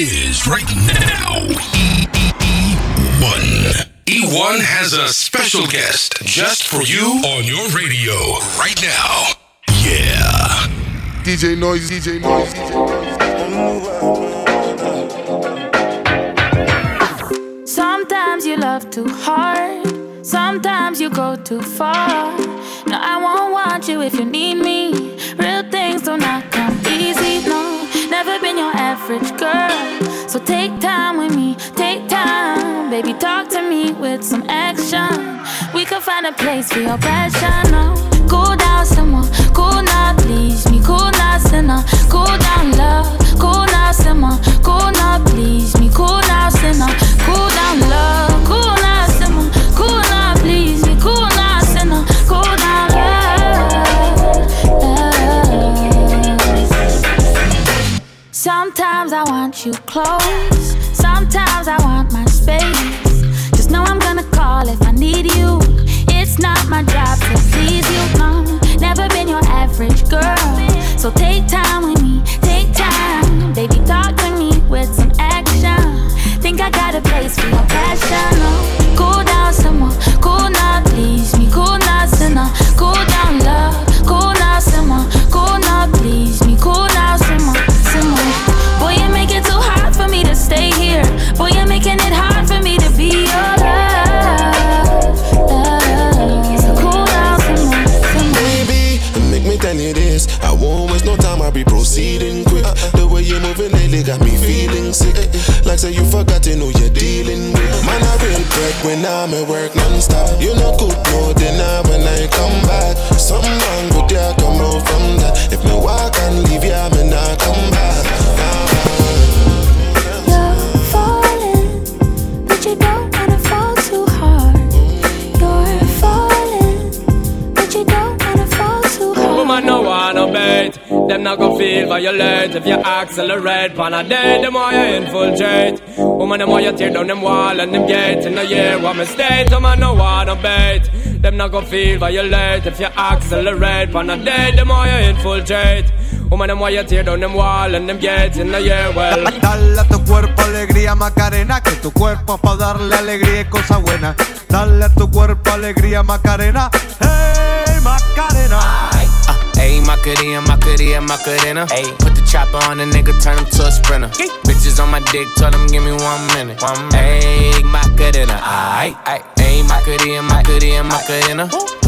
it is right now. E1. E1 has a special guest just for you on your radio right now. Yeah. DJ Noise, DJ Noise, DJ Noise. Sometimes you love too hard. Sometimes you go too far. No, I won't want you if you need me. Average girl. So take time with me, take time. Baby, talk to me with some action. We can find a place for your passion, no. Cool down someone, cool now, please me. Cool now, sinner, cool down, love. Cool now, simmer, cool now, please me. Cool now, sinner, cool down, love. Cool close. Sometimes I want my space. Just know I'm gonna call if I need you. It's not my job to please you, no. Never been your average girl. So take time with me, take time. Baby, talk to me with some action. Think I got a place for your passion, Like say you forgot to know you're dealing with. Man, I real break when I'm at work non-stop. You know good, no dinner when I come back. Something feel violate if you accelerate. Pan a day, them why you infiltrate. Woman them why you tear down them wall and them gates in the year what mistake. Woman no wanna bait, them not gon' feel violate if you accelerate. Pan a day, them why you infiltrate. Woman them why you tear down them wall and them gates in the year well. Dale a tu cuerpo alegría Macarena, que tu cuerpo pa darle alegría y cosa buena. Dale a tu cuerpo alegría Macarena, hey Macarena. Ayy, Macarena, Macarena, Macarena. Ayy, put the chopper on a nigga, turn him to a sprinter. Bitches on my dick, tell them give me one minute. One Ayy, Macarena, aight. Ayy, Macarena, Macarena, Macarena.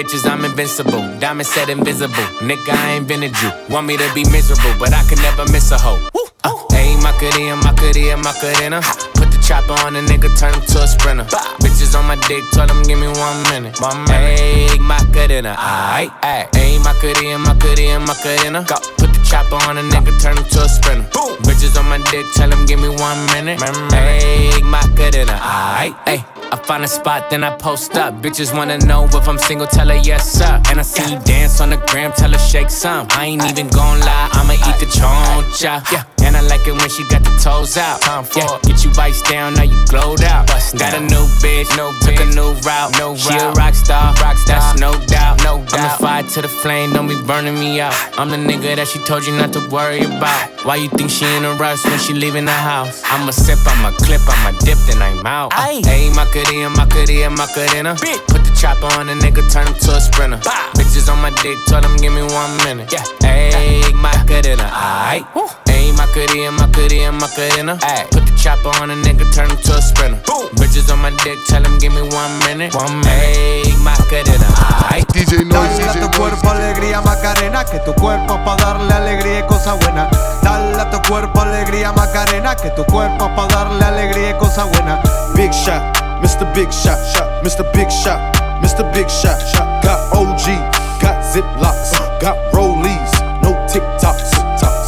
bitches, I'm invincible. Diamond said invisible. Nigga, I ain't been a Jew. Want me to be miserable, but I can never miss a hoe. Uh, ayy, Macarena, Macarena, Macarena. Put the chopper on a nigga, turn him to a sprinter. Bitches on my dick, tell them give me one minute. One minute. Ayy, Macarena, aight, aight. Ayy, Macarena, Macarena, Macarena. Go. Put the chopper on a nigga, turn him to a sprinter. Boom. Bitches on my dick, tell them give me one minute. Ayy, Macarena, aight, ayy. I find a spot, then I post up. Bitches wanna know if I'm single, tell her yes, sir. And I see you dance on the gram, tell her shake some. I ain't even gon' lie, I'ma eat the choncha. Yeah, and I like it when she got the toes out. Time for Yeah, get you vice down, now you glowed out. Got a new bitch, no took a new route. No she a rock star, rock star, that's no doubt. No doubt. I'm the fire to the flame, don't be burning me out. I'm the nigga that she told you not to worry about. Why you think she in a rush when she leaving the house? I'ma sip, I'ma clip, I'ma dip, then I'm out. Ayy, my Macarena, Macarena, Macarena. Put the chopper on a nigga, turn him to a sprinter. Bitches on my dick, tell them give me one minute. Yeah, ayy, Macarena, aight. Macarena, Macarena, Macarena. Put the chopper on a nigga, turn him to a sprinter. Bitches on my dick, tell them give me one minute. One minute. Macarena, aight. DJ Noise, Dale a tu cuerpo alegría Macarena, que tu cuerpo es pa darle alegría y cosa buena. Dale a tu cuerpo alegría Macarena, que tu cuerpo es pa darle alegría y cosa buena. Big shot, Mr. Big Shot, shot, Mr. Big Shot, Mr. Big Shot, shot. Got OG, got Ziplocs, got Rollies, no TikToks.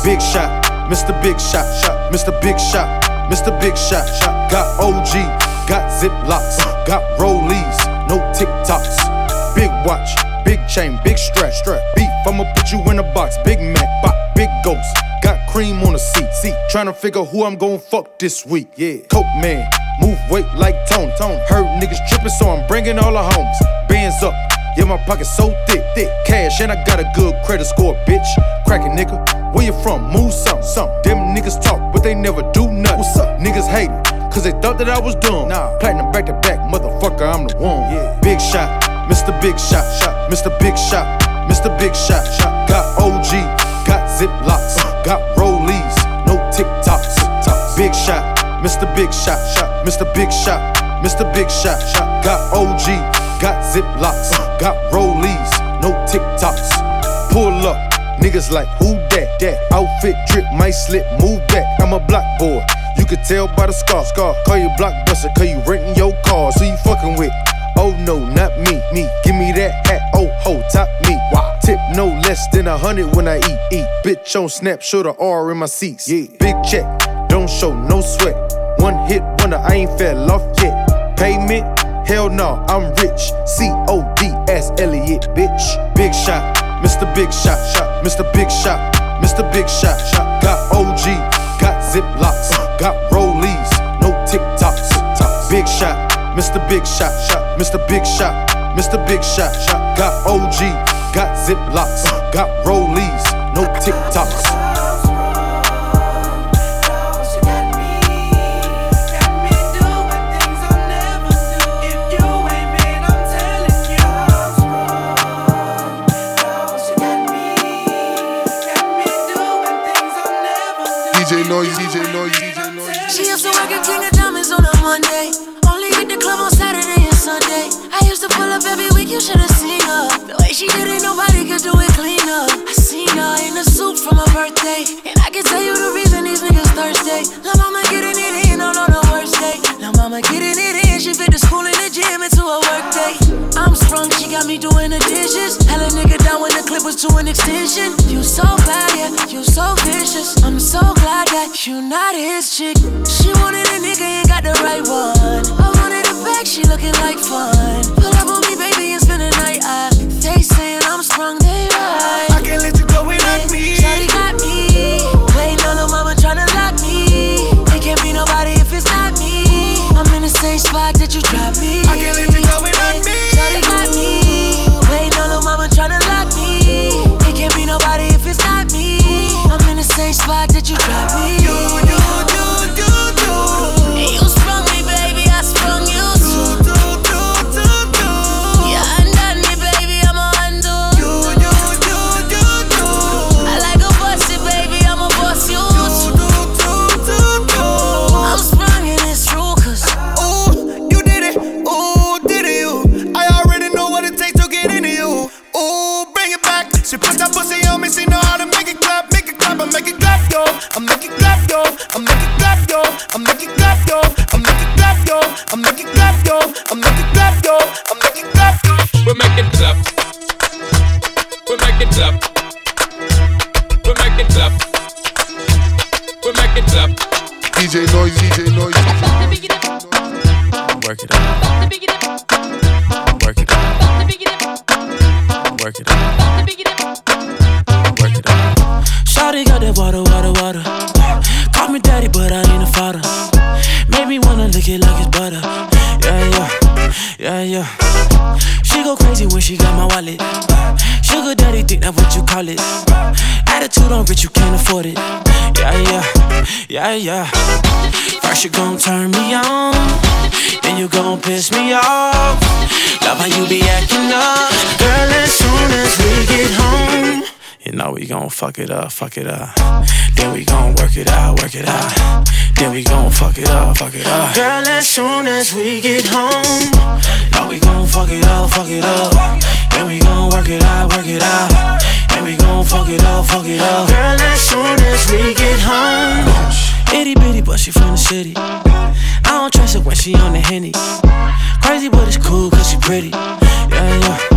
Big Shot, Mr. Big Shot, shot, Mr. Big Shot, Mr. Big Shot. Shot. Got OG, got Ziplocs, got Rollies, no TikToks. Big watch, big chain, big strap. Beef, I'ma put you in a box. Big Mac, bop, big ghost. Got cream on the seat. seat. Trying to figure who I'm gon' fuck this week. Yeah. Coke man, move weight like Tony. Tone. Heard niggas trippin', so I'm bringing all the homes. Bands up. Yeah, my pocket so thick, thick cash, and I got a good credit score, bitch. Crackin' nigga, where you from? Move some, some. Them niggas talk, but they never do nothing. What's up? Niggas hate it, cause they thought that I was dumb. Nah, platinum back to back, motherfucker, I'm the one. Yeah. Big shot, Mr. Big Shot, shot, Mr. Big Shot, Mr. Big Shot, shot. Got OG, got Ziplocs, uh. got Rollies, no TikToks. Big shot, Mr. Big Shot, shot, Mr. Big Shot, Mr. Big Shot, shot. Got OG, got Ziplocs, got Rollies, no TikToks. Pull up, niggas like who that? That outfit drip might slip, move back. I'm a block boy. You could tell by the scar. Scar, call you blockbuster, cause you renting your car. So you fucking with. Oh no, not me, me. Give me that hat, oh ho, top me. Wow. Tip no less than a hundred when I eat, eat. Bitch on snap, show the R in my seats. Yeah. Big check, don't show no sweat. One hit wonder, I ain't fell off yet. Payment, hell no, I'm rich. C O D S Elliot, bitch. Big shot, Mr. Big Shot, shot, Mr. Big Shot, Mr. Big Shot, shot. Got OG, got Ziplocs, got Rollies, no TikToks. Big shot, Mr. Big Shot, shot, Mr. Big Shot, Mr. Big Shot, shot. Got OG, got Ziplocs, got Rollies, no TikToks. On. Only hit the club on Saturday and Sunday. I used to pull up every week, you should have seen her. The way she did it, nobody could do it cleaner. I seen her in a suit for my birthday. And I can tell you the reason these niggas thirsty. La mama getting it in all on her worst day. La mama getting it in, she fit the school and the gym into a work day. I'm sprung, she got me doing the dishes. Hella nigga down when the clip was to an extension. You so bad, yeah, you so vicious. I'm so glad that you not his chick. She wanted a nigga, ain't got the right one. I wanted a bag, she looking like fun. Pull up on me, baby, and spend the night. I, they saying I'm sprung, they right. I can't let you go without me. Shawty got me. Waiting on the mama tryna lock me. It can't be nobody if it's not me. I'm in the same spot that you Shawty got that water, water, water. Call me daddy, but I ain't a father. Made me wanna lick it like it's butter. Yeah, yeah, yeah, yeah. She go crazy when she got my wallet. Sugar daddy, think that what you call it. Attitude on rich, you can't afford it. Yeah, yeah, yeah, yeah. First you gon' turn me on, then you gon' piss me off. Love how you be acting up, girl. As soon as we get home, you know we gon' fuck it up, fuck it up. Then we gon' work it out, work it out. Then we gon' fuck it up, fuck it up. Girl, as soon as we get home, know we gon' fuck it up, fuck it up. Then we gon' work it out, work it out. Then we gon' fuck it up, fuck it up. Girl, as soon as we get home, itty bitty, but she from the city. I don't trust her when she on the henny. Crazy, but it's cool cause she pretty. Yeah, yeah, yeah,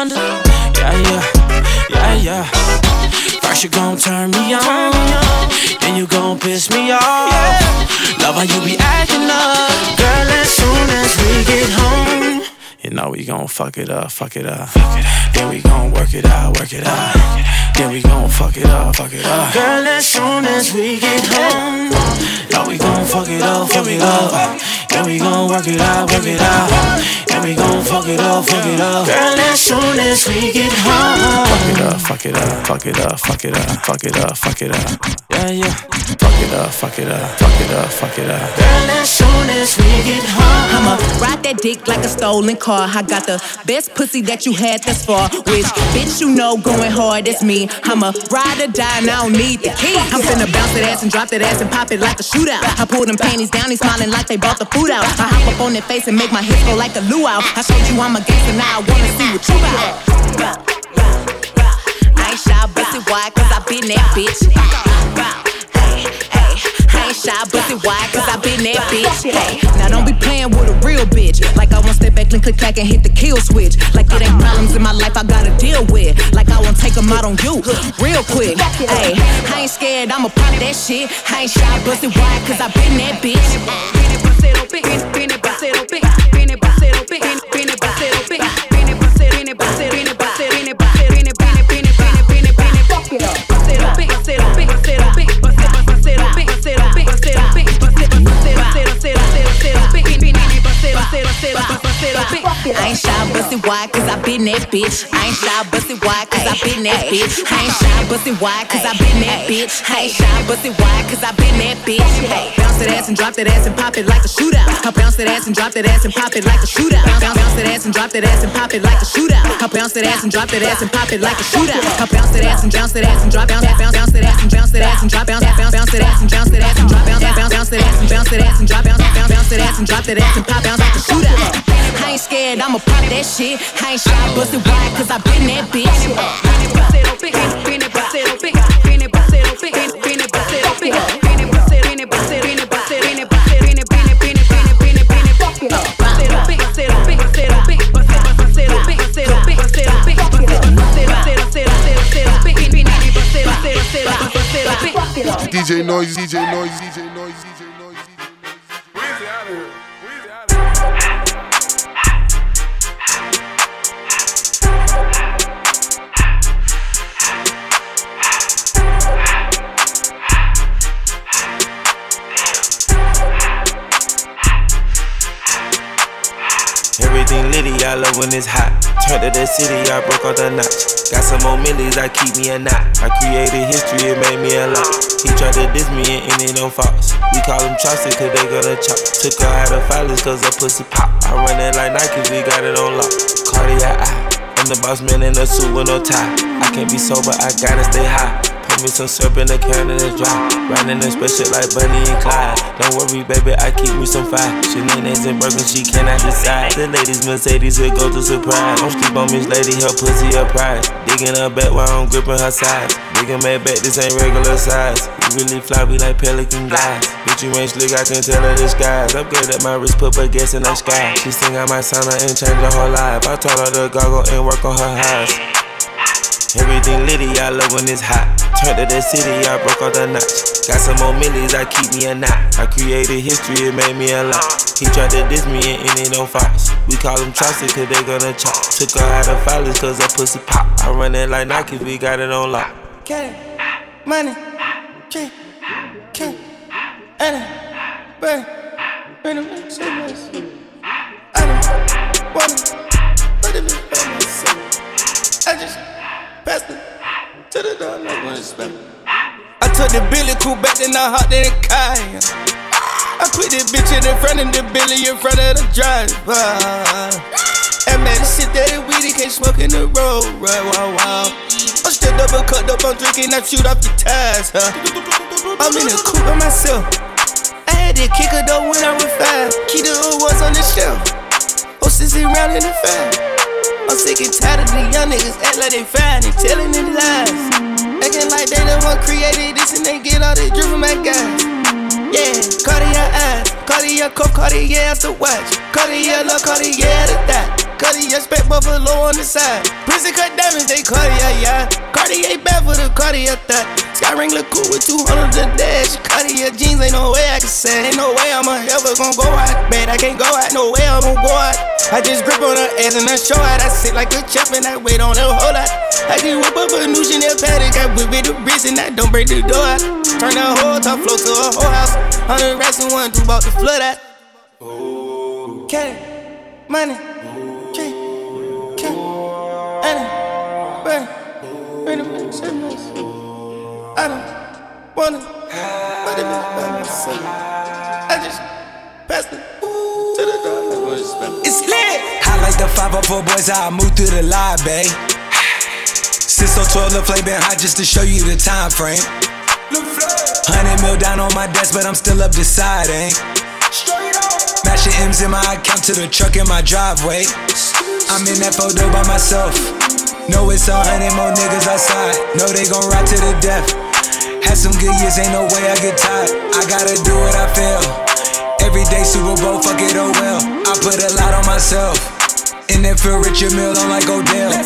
under. Yeah, yeah, yeah, yeah. First you gon' turn me on, then you gon' piss me off. Love how you be acting up, girl. As soon as we get home, you know we gon' fuck it up, fuck it up. Then we gon' work it out, work it out. Then we gon' fuck it up, fuck it up. Girl, as soon as we get home, know we gon' fuck it up, fuck it up. Then we gon' work it out, work it out. Then we gon' fuck it up, fuck it up. Girl, as soon as we get home, fuck it up, fuck it up, fuck it up, fuck it up, fuck it up, fuck it up. Yeah, yeah. Fuck it up, fuck it up, fuck it up, fuck it up. Girl, as soon as we get home, I'ma ride that dick like a stolen car. I got the best pussy that you had this far. Which bitch you know going hard as me. I'ma ride or die and I don't need the key. I'm finna bounce that ass and drop that ass and pop it like a shootout. I pull them panties down, they smiling like they bought the food out. I hop up on their face and make my hips go like a luau. I showed you I'm a gangster, now I wanna see what you about. I ain't shy, busted wide, cause I been that bitch. Shy, busted wide, cause I been that bitch. Hey, now don't be playing with a real bitch. Like I won't step back, click, click, clack, and hit the kill switch. Like it ain't problems in my life I gotta deal with. Like I won't take them out on you, real quick. Hey, I ain't scared, I'ma pop that shit. I ain't shy, busted wide, cause I been that bitch. Bustin' wide, cause I been that bitch. I ain't shy, bustin' wide, cause I been that bitch. I ain't shy, bustin' wide, cause I been that bitch. I ain't shy, bustin' wide, cause I been that bitch. Hey, bounce that ass and drop that ass and pop it like a shootout. I bounce that ass and drop that ass and pop it like a shootout. Bounce, bounce that ass and drop that ass and pop it like a shootout. I bounce that ass and drop that ass and pop it like a shootout. I bounce that ass and bounce that ass and drop bounce bounce bounce that ass and bounce that ass and drop bounce bounce bounce that ass and bounce that ass and drop bounce bounce bounce that ass and bounce that ass and drop bounce bounce bounce that ass and drop that ass and pop bounce like a shootout. I ain't scared, I'ma pop that shit. I ain't shy, busted wide, cause I been that bitch. DJ Noise, DJ Noise, DJ Noise, DJ Noise. When it's hot. Turned to the city, I broke all the notch. Got some more millies, I keep me a knot. I created history, it made me a lot. He tried to diss me and ended on Fox. We call him Chaucer, cause they gonna chop. Took her out of filers, cause her pussy pop. I run it like Nike, we got it on lock. Cardiac eye. I'm the boss man in a suit with no tie. I can't be sober, I gotta stay high. Me some syrup in the can and it's dry. Riding in special like Bonnie and Clyde. Don't worry, baby, I keep me some fire. She Shenanigans and Birkin, she cannot decide. The ladies Mercedes will go to surprise. Don't sleep on this Lady, her pussy a prize. Digging her back while I'm gripping her sides. Digging my back, this ain't regular size. You really fly, we like pelican guys. Bitch, you ain't slick, I can tell her disguise. Upgrade at my wrist, put baguettes in the sky. She sing I my her and change her whole life. I told her to goggle and work on her eyes. Everything litty, I love when it's hot. Turned to the city, I broke all the notch. Got some more millies, I keep me a knot. I created history, it made me a lot. He tried to diss me and ended on Fox. We call him Chaucer, cause they gonna chop. Took her out of filers, cause her pussy pop. I run it like Nike, we got it on lock. Get it, money, K, K, Anna, Burn, Burn, Burn, so much. I don't wanna, but if it's by myself, I just to the. I took the Billy cool back, then I hopped in the car. I put this bitch in the front of the Billy in front of the driver. And man, this shit that it weedy can't smoke in the road, right? Wow, wow. I'm still double cut up, I'm drinking, I shoot off the tires, huh? I'm in the coupe by myself. I had to kick her though when I was five. Key the awards on the shelf. Oh, sissy round in the five. I'm sick and tired of the young niggas act like they fine and telling them lies. Acting like they the one created this and they get all this drip from my guys. Yeah, Cartier eyes, Cartier cuff, Cartier after watch, Cartier look, Cartier the thigh. Cutty, expect buffalo on the side. Prison cut diamonds, they Cartier, yeah. Cartier bad for the Cartier thought. Sky ring look cool with 200 a dash. Cartier jeans, ain't no way I can say. Ain't no way I'ma ever gon' go out. Man, I can't go out, no way I'm gonna go out. I just grip on her ass and I show out. I sit like a champ and I wait on her whole lot. I can whip up a new Chanel paddock. I whip with the wrist and I don't break the door out. Turn the whole top floor to a whole house. 100 racks and one, two bought the flood out. Okay, money, money, burn, burn, burn, seven I don't wanna, but it by myself. I just passed it to the door. It's lit. I like the 504 boys, how I move through the live, babe. Since so 12, the flame been hot just to show you the time frame. Hundred mil down on my desk, but I'm still up deciding. Eh? Mashing M's in my account to the truck in my driveway. I'm in that photo by myself. Know it's a hundred more niggas outside. Know they gon' ride to the death. Had some good years, ain't no way I get tired. I gotta do what I feel. Every day Super Bowl, fuck it, oh well. I put a lot on myself. And then feel Richard Mille, I'm like Odell.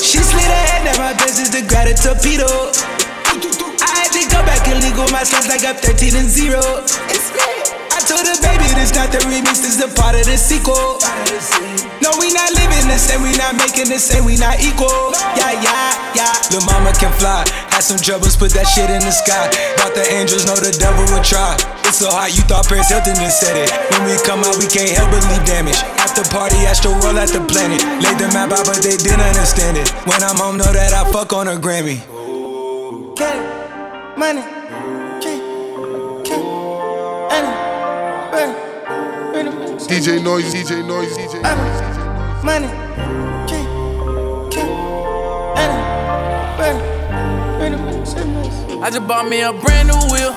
She slid ahead, now my business to grab a torpedo. I had to go back and legal my sons like I'm 13 and 0. I told the baby, this not the remix, this the part of the sequel. No, we not living the same, we not making the same, we not equal. Yeah, yeah, yeah. Lil' mama can fly, had some troubles, put that shit in the sky. Thought the angels know the devil would try. It's so hot, you thought Paris Hilton just said it. When we come out, we can't help but leave damage. After party, Astro roll at the planet. Laid the map out, but they didn't understand it. When I'm home, know that I fuck on a Grammy. Okay, okay, money, burn, burn, burn, DJ Noise, DJ Noise, DJ Noise. money. I just bought me a brand new wheel.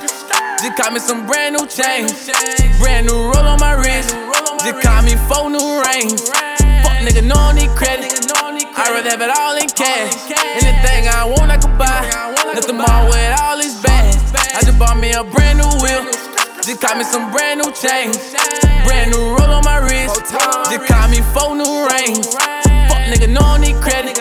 Just got me some brand new chains. Brand new roll on my wrist. Just got me four new rings. Fuck nigga, no need credit. I rather have it all in cash. Anything I want, I can buy. Nothing more with all these bags. I just bought me a brand new wheel. Just got me some brand new chains. Brand new roll on my wrist. Just got me four new rings. Fuck nigga, no need credit.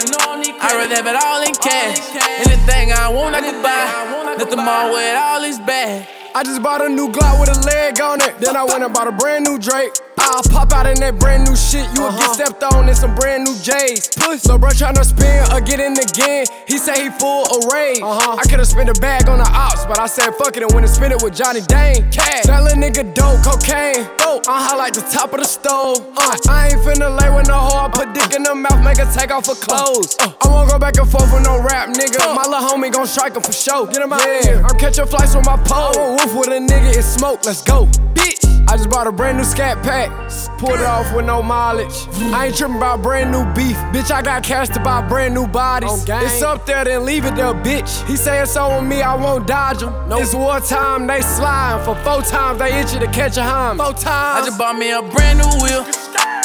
I rather have it all in cash. Anything I want, I can buy. Nothing more with all these bags. I just bought a new Glock with a leg on it. Then I went and bought a brand new Drake. I'll pop out in that brand new shit. You will get stepped on in some brand new J's. So bro tryna spin or get in again. He say he full of rage. I could've spent a bag on the ops, but I said fuck it and went and spent it with Johnny Dane. Cash. That little nigga dope, cocaine. Dope. I highlight the top of the stove. Uh, I ain't finna lay with no hoe. I put dick in the mouth, make her take off her clothes. Uh, I won't go back and forth with no rap, nigga. My little homie gon' strike him for sure. Get him out yeah. I'm catching flights with my pole. I won't woof with a nigga and smoke. Let's go, bitch. I just bought a brand new scat pack. Pulled it off with no mileage. I ain't tripping about brand new beef. Bitch, I got cash to buy brand new bodies. Oh, it's up there, then leave it there, bitch. He say so on me, I won't dodge him. It's war time, they slime. For four times, they itchy to catch a hime. Four times. I just bought me a brand new wheel.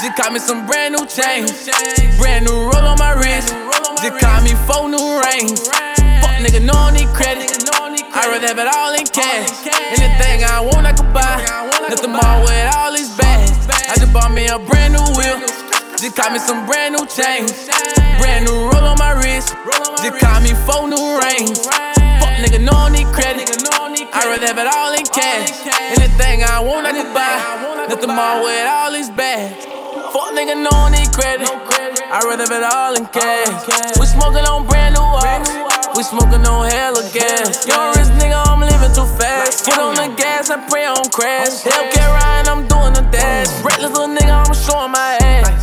Just got me some brand new chains. Brand new roll on my wrist. Just got me four new rings. Fuck nigga, no need credit. I rather have it all in cash. Anything I want, I can buy. Nothing more with all these bags. I just bought me a brand new wheel. Just got me some brand new chains. Brand new roll on my wrist. Just got me four new rings. Fuck nigga, no need credit. I rather have it all in cash. Anything I want, I can buy. Nothing more with all these bags. Fuck nigga, no need credit. I rather have it all in cash. We smoking on brand new ops. We smoking on hella gas. Young rich nigga, I'm living too fast. Foot on the gas, I pray on crash. Hellcat Ryan, I'm doing the dash. Reckless little nigga, I'm showing my ass.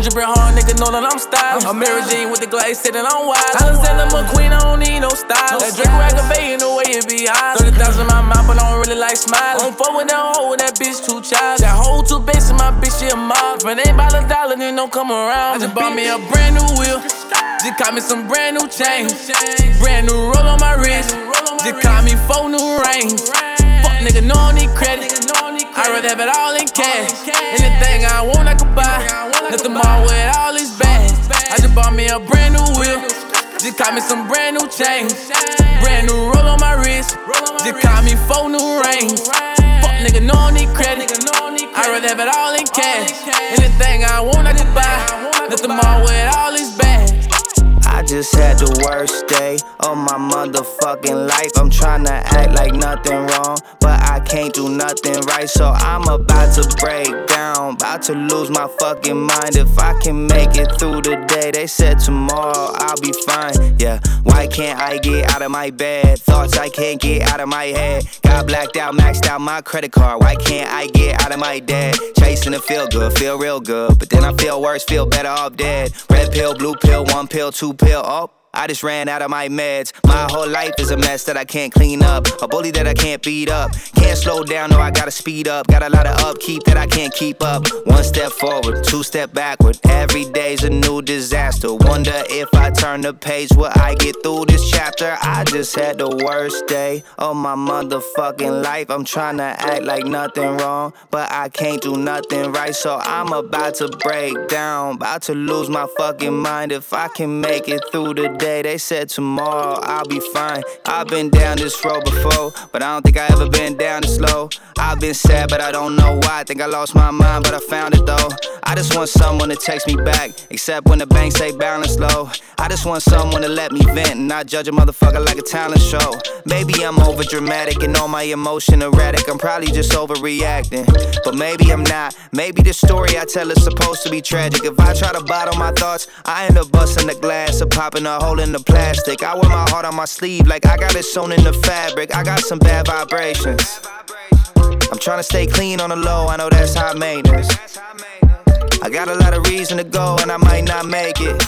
Diamond dripping hard, nigga know that I'm stylish. I'm Mary Jane with the glaze, sitting on wide. Alexander McQueen, I don't need no style. That Drake aggravating the way it be high. 30,000 in my mouth, but I don't really like smiling. Don't fuck with that hoe, that bitch too child. That hoe too basic, my bitch, she a mob. It ain't by the dollar, then don't come around. I just bought me a brand new wheel. Just got me some brand new chains. Brand new roll on my wrist. Just got me four new rings. Fuck nigga, no need credit. I rather have it all in cash. Anything I want, I can buy. Nothing more with all these bags. I just bought me a brand new wheel. Just got me some brand new chains. Brand new roll on my wrist. Just got me four new rings. Fuck nigga, no need credit. I rather have it all in cash. Anything I want, I can buy. Left them all with all. I just had the worst day of my motherfucking life. I'm trying to act like nothing wrong, but I can't do nothing right. So I'm about to break down, about to lose my fucking mind. If I can make it through the day, they said tomorrow I'll be fine. Yeah, why can't I get out of my bed? Thoughts I can't get out of my head. Got blacked out, maxed out my credit card. Why can't I get out of my debt? Chasing to feel good, feel real good, but then I feel worse, feel better off dead. Red pill, blue pill, one pill, two pill pill. I just ran out of my meds. My whole life is a mess that I can't clean up. A bully that I can't beat up. Can't slow down, no, I gotta speed up. Got a lot of upkeep that I can't keep up. One step forward, two step backward. Every day's a new disaster. Wonder if I turn the page, will I get through this chapter? I just had the worst day of my motherfucking life. I'm trying to act like nothing wrong, but I can't do nothing right. So I'm about to break down, about to lose my fucking mind. If I can make it through the day, they said tomorrow I'll be fine. I've been down this road before, but I don't think I ever been down this slow. I've been sad, but I don't know why. I think I lost my mind, but I found it though. I just want someone to text me back, except when the bank say balance low. I just want someone to let me vent and not judge a motherfucker like a talent show. Maybe I'm over dramatic and all my emotion erratic. I'm probably just overreacting, but maybe I'm not. Maybe the story I tell is supposed to be tragic. If I try to bottle my thoughts, I end up busting the glass or popping a hole in the plastic. I wear my heart on my sleeve like I got it sewn in the fabric. I got some bad vibrations. I'm trying to stay clean on the low, I know that's high maintenance. I got a lot of reason to go and I might not make it.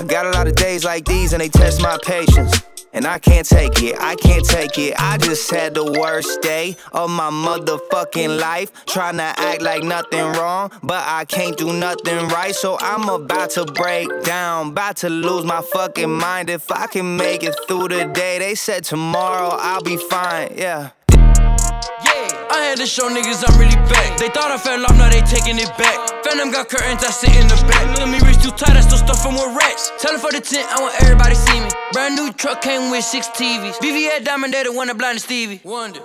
I got a lot of days like these and they test my patience. And I can't take it, I can't take it. I just had the worst day of my motherfucking life. Trying to act like nothing wrong, but I can't do nothing right. So I'm about to break down, about to lose my fucking mind. If I can make it through the day, they said tomorrow I'll be fine, yeah. I had to show niggas I'm really back. They thought I fell off, now they taking it back. Phantom got curtains, I sit in the back. Let me reach too tight, I still stuff from with racks. Tell for the tent, I want everybody see me. Brand new truck came with six TVs. VVS Diamond, they the one that blinded Stevie. Wonder.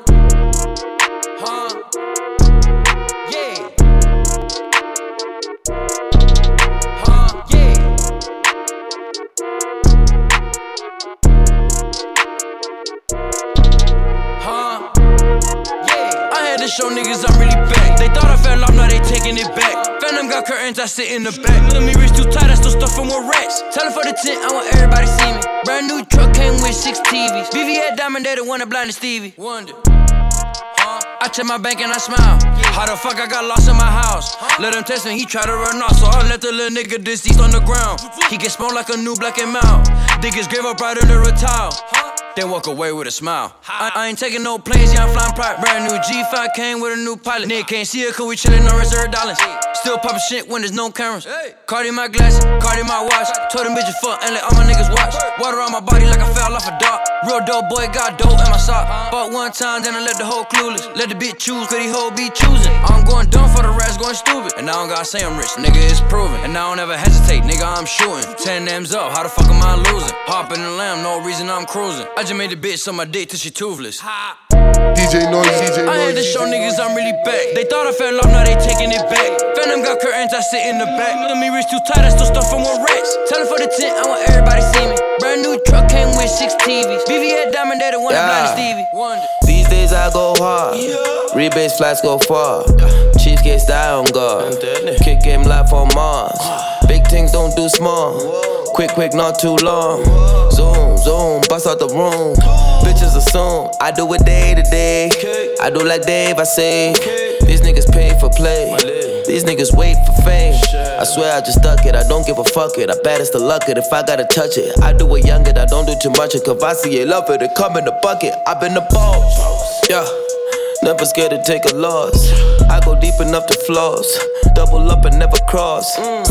Got curtains, I sit in the back. Let me reach too tight, I still stuff from with racks. Tell for the tent, I want everybody see me. Brand new truck came with six TVs. VVS Diamond, they the one that blinded Stevie. Wonder. I check my bank and I smile. How the fuck I got lost in my house? Let him test me, he try to run off, so I let the little nigga deceased on the ground. He get smoked like a new black and mouth. Dig his grave up right under a towel. Then walk away with a smile. I, I ain't taking no planes, yeah, I'm flying private. Brand new G5 came with a new pilot. Nigga can't see it cause we chillin' on reserve dollars. Still poppin' shit when there's no cameras. Cardi my glasses, Cardi my watch. Told them bitches fuck and let all my niggas watch. Water on my body like I fell off a dock. Real dope boy got dope in my sock. Bought one time, then I let the whole clueless. Let the bitch choose, cause he hoe be choosing. I'm going dumb for the rest, going stupid. And I don't gotta say I'm rich, nigga, it's proven. And I don't ever hesitate, nigga, I'm shooting. 10 M's up, how the fuck am I losing? Hop in the lamb, no reason I'm cruising. I just made the bitch on my dick till she toothless. DJ Noise, DJ Noise. I had to show niggas I'm really back. They thought I fell off, now they taking it back. Phantom got curtains, I sit in the back. Let me reach too tight, I still stuff from with racks. Tell for the tent, I want everybody see me. Brand new truck came with six TVs. VVS Diamond, they the one that blinded Stevie. Wonder. These days I go hard. Rebates flights go far. Chief get die on guard. Kick game life on Mars. Big things don't do small. Quick, quick, not too long. Zoom, zoom, bust out the room. Bitches assume I do it day to day. I do like Dave, I say. These niggas pay for play. These niggas wait for fame. I swear I just stuck it. I don't give a fuck it. I bet it's the luck it if I gotta touch it. I do it younger, I don't do too much. I see it, love it, it come in the bucket. I've been the boss. Yeah. Never scared to take a loss. I go deep enough to floss. Double up and never cross.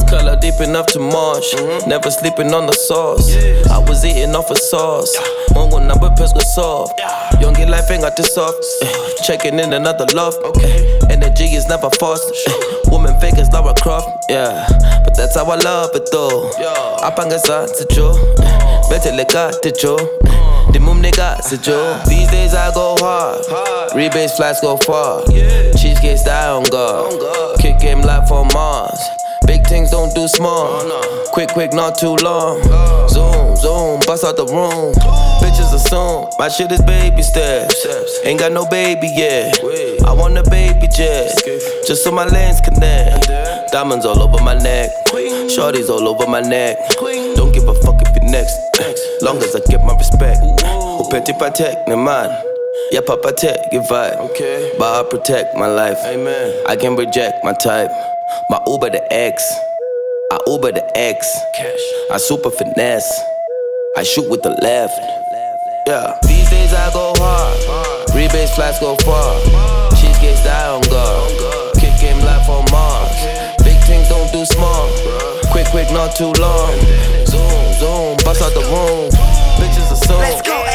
Color deep enough to march. Never sleeping on the sauce. I was eating off a sauce. Mongo number press go soft. Young get life ain't got this soft. Eh, Checking in another love. Okay. Eh, energy is never forced. Eh, Woman fake as Lara Croft. Yeah. But that's how I love it though. Apanga sa sa jo. Better le ka te jo. The mum nigga sa jo. These days I go hard. Rebates flights go far. Chiefs gets die on guard. Kick game life on Mars. Things don't do small. Quick, quick, not too long. Zoom, zoom, bust out the room. Bitches assume my shit is baby steps. Ain't got no baby yet. I want a baby jet, just so my legs connect. Diamonds all over my neck, shorties all over my neck. Don't give a fuck if you're next, long as I get my respect. Upeti patek ne man. Yeah, papa tech, give vibe. Okay. But I protect my life. Amen. I can reject my type. My Uber the X. I Uber the X. Cash. I super finesse. I shoot with the left. Yeah. These days I go hard. Rebase flights go far. Cheesecakes die on guard. Kick game life on Mars. Big things don't do small. Quick, quick, not too long. Zoom, zoom, bust out the room. Bitches assume. Let's go,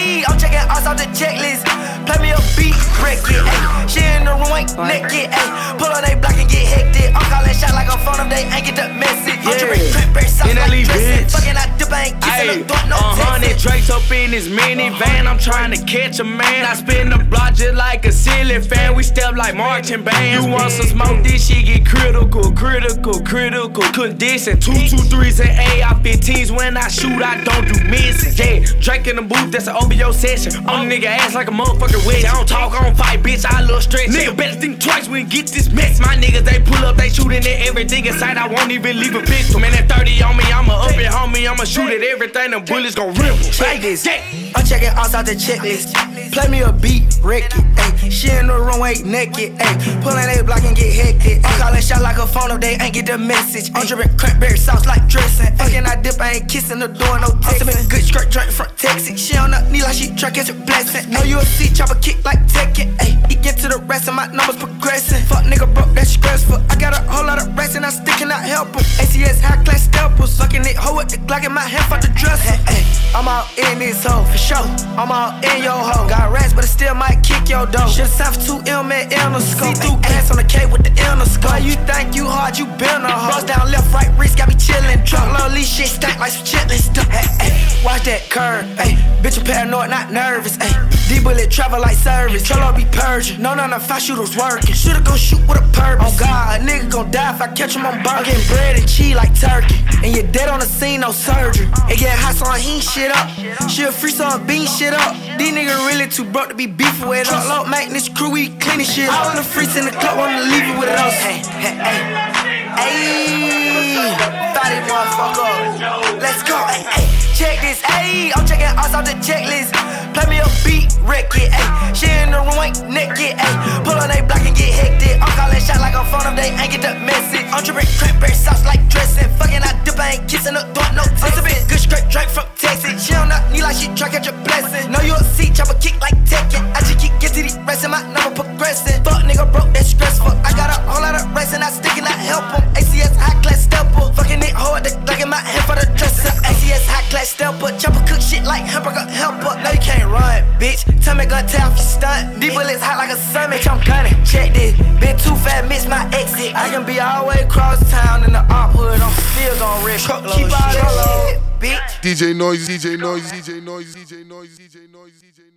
ayy. I'm checking us off the checklist. Play me a beat, wreck it, ayy. She in the room, ain't naked, ayy. Pull on they block and get hectic. I'm calling shot like I'm phone if they ain't get the message. I'm tripping cranberry sauce In that like dressing. bitch. Fucking out dip, I ain't kissing Ayy, the door, no a hundred. Drakes up in his minivan. I'm trying to catch a man. I spin the block just like a ceiling fan. We step like marching band. You want some smoke? This shit get critical, critical, critical condition. Two, two, threes and AR-15s. When I shoot, I don't do misses. Yeah, Drake in the booth, that's an OBO session. I'm a nigga ass like a motherfucking wedge. I don't talk, I don't fight, bitch. I love stretch. Nigga better think twice when get this mess. My niggas they pull up, they shooting at everything in sight. I won't even leave a bitch. Man, that 30 on me, I'ma up it, homie. I'ma shoot at everything. The bullets gon' rip. Check this. I'm checking off the checklist. Play me a beat, wreck it, ayy. She in the room, ain't naked, ayy. Pulling they block and get hectic. I'm calling shot like a phone if they ain't get the message. I'm dripping cranberry sauce like dressing. Fucking I dip, I ain't kissing the door, no text. I'm good skirt, drink from Texas. She on the knee like she try catch a blessing. Know you a C chopper kick like Tekken, ayy. He get to the rest of my numbers progressing. Fuck nigga broke, that's stressful. I got a whole lot of rest and I still cannot help him. ACS high class scalpels. Fucking it, hoe with the Glock in my hand for the dresser. Ay, I'm out in this hoe sure. I'm all in your hoe. Got rats, but I still might kick your door. Should've signed for 2M and inner scope. See through ass on the K with the inner scope. Why you think you hard, you been a hoe. Bust down left, right, wrist, got me chillin'. Low, lease shit stank like some chitlin' stuff. Ay, ay, watch that curve. Ay, bitch, you paranoid, not nervous. Ay, D bullet travel like service. Cholo be purging. No, no, no, five shooters working. Shoulda go shoot with a purpose. Oh God, a nigga gon' die if I catch him on burger. I'm getting bread and cheese like turkey. And you're dead on the scene, no surgery. It get hot, so I heat shit up. She'll free some bean shit up. These niggas really too broke to be beefing with us. Truck load maintenance crew, we cleaning shit. All wanna freeze in the club, wanna leave it with us. Hey, hey, hey. Ayy, thought it. Let's go, ay, ay. Check this, ayy. I'm checking us off the checklist. Play me a beat, wreck it, ayy. She in the room, ain't naked, ayy. Pull on they block and get hectic. I'm calling shot like a phone if they ain't get the message. I'm dripping cranberry sauce like dressing. Fucking I dip, I ain't kissing the door, no text. I'm good straight drink from Texas. She on the knee like she try catch a blessing. Know you a C chopper kick like Tekken. I just keep get to the rest my number progressing. Fuck nigga broke, that's stressful. I got a whole lot of rest and I stick and I help him. ACS high class stepper. Fucking it hard, the Glock in my hand for the dresser. ACS high class stepper. Chopper cook shit like hamburger helper. No, you can't run, bitch. Tell me gun tell if you stunt. These bullets hot like a sun, bitch. I'm gunning. Check this. Been too fat, miss my exit. I can be all the way across town in the op hood. I'm still gon' rip. Keep all that shit, bitch. DJ Noise, DJ Noise, DJ Noise, DJ Noise, DJ Noise, DJ Noise.